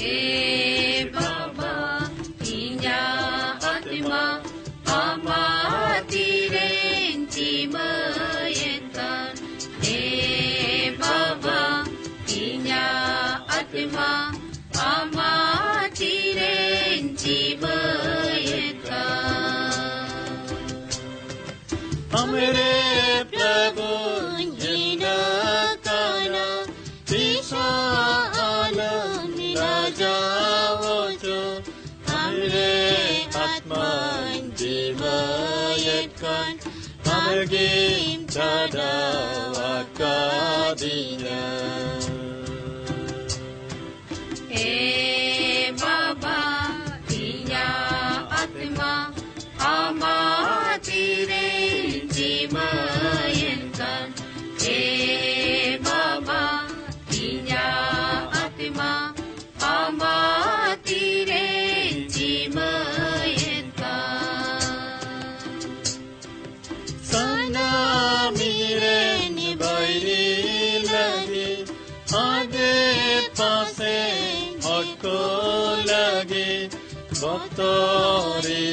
ए बाबा तिन्या आत्मा आमा तिरेंची मयेतान ए बाबा तिन्या आत्मा आमा तिरेंची मयेतान हमरे प्रभु mandimayetkan Amergim tadal akadinya লাগে ভক্তরে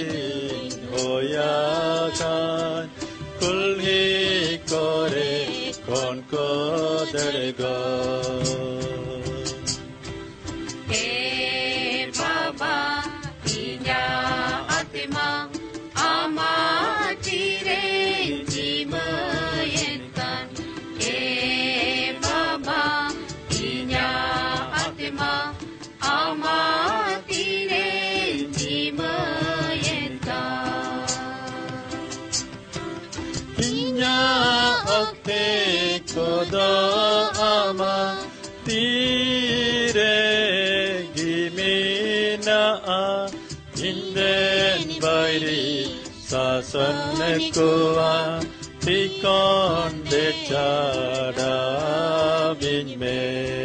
হয়াকার কুলহি করে কোন কদর গ bairi sasan kuwa tikon de chada binme